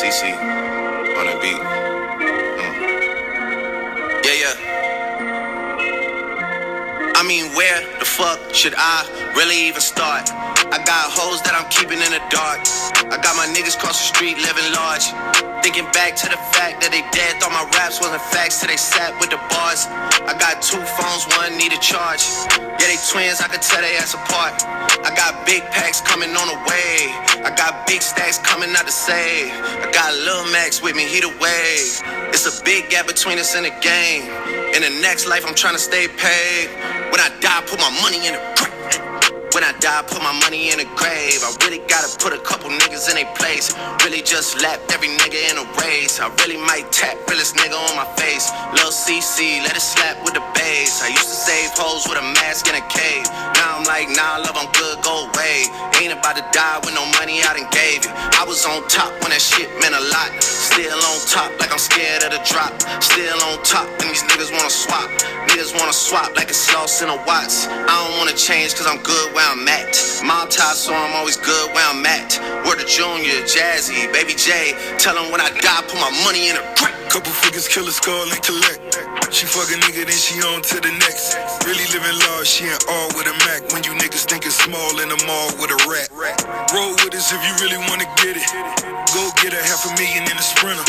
CC on the beat. Mean, where the fuck should I really even start? I got hoes that I'm keeping in the dark. I got my niggas cross the street living large. Thinking back to the fact that they dead, thought my raps wasn't facts till they sat with the bars. I got two phones, one need a charge. Yeah, they twins, I could tell they ass apart. I got big packs coming on the way. I got big stacks coming out to save. I got Lil Max with me, he the wave. It's a big gap between us and the game. In the next life, I'm trying to stay paid. When I die, put my money in the when I die, put my money in a grave. I really gotta put a couple niggas in a place. Really just lapped every nigga in a race. I really might tap realest nigga on my face. Lil CC, let it slap with the bass. I used to save hoes with a mask in a cave. Now I'm like, nah, love, I'm good, go away. Ain't about to die with no money I done gave you. Was on top when that shit meant a lot. Still on top, like I'm scared of the drop. Still on top, and these niggas wanna swap. Niggas wanna swap like it's sauce in a Watts. I don't wanna change, cause I'm good where I'm at. Mob tie, so I'm always good where I'm at. Word of Junior, Jazzy, Baby J. Tell them when I die, put my money in a grip. Couple figures, kill a skull and collect. She fuck a nigga, then she on to the next. Really living large, she ain't all with a Mac. When you niggas thinking small in the mall with a rat. Roll with us if you really wanna get it. Go get a half a million in a sprinter.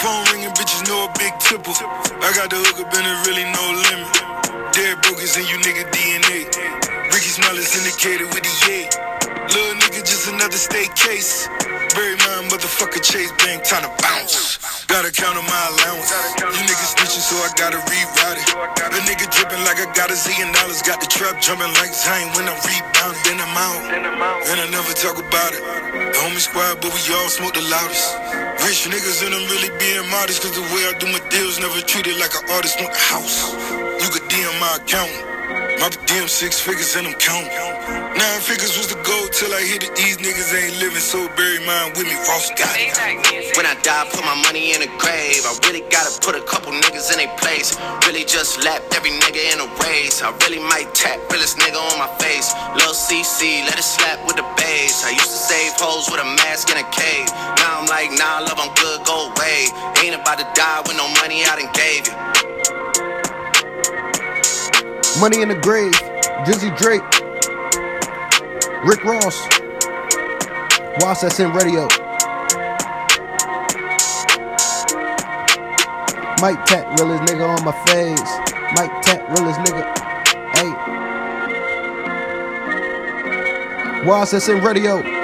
Phone ringing, bitches know a big tipple. I got the hook up and it really no limit. Dead brokers in you nigga DNA. Rickey Smiley syndicated with the yay. Little nigga, just another state case. Motherfucker Chase Bank, time to bounce. Gotta count on my allowance. You niggas snitching, so I gotta reroute it. A nigga dripping like I got a zillion dollars. Got the trap jumping like Zion when I rebound. Then I'm out. And I never talk about it. The homie squad, but we all smoke the loudest. Rich niggas and I'm really being modest. Cause the way I do my deals never treated like an artist want the house. You could DM my account. My DM six figures and I'm counting. Nine figures was the goal till I hit it. These niggas ain't living, so bury mine with me. Ross got it. When I die, put my money in a grave. I really gotta put a couple niggas in a place. Really just lapped every nigga in a race. I really might tap realest nigga on my face. Lil CC, let it slap with the bass. I used to save hoes with a mask in a cave. Now I'm like, nah, love, I'm good, go away. Ain't about to die with no money I done gave you. Money in the grave. Drizzy Drake. Rick Ross. SM Radio. Mike Tap, realest nigga on my face. Mike Tap, realest nigga. Hey. Watch Radio.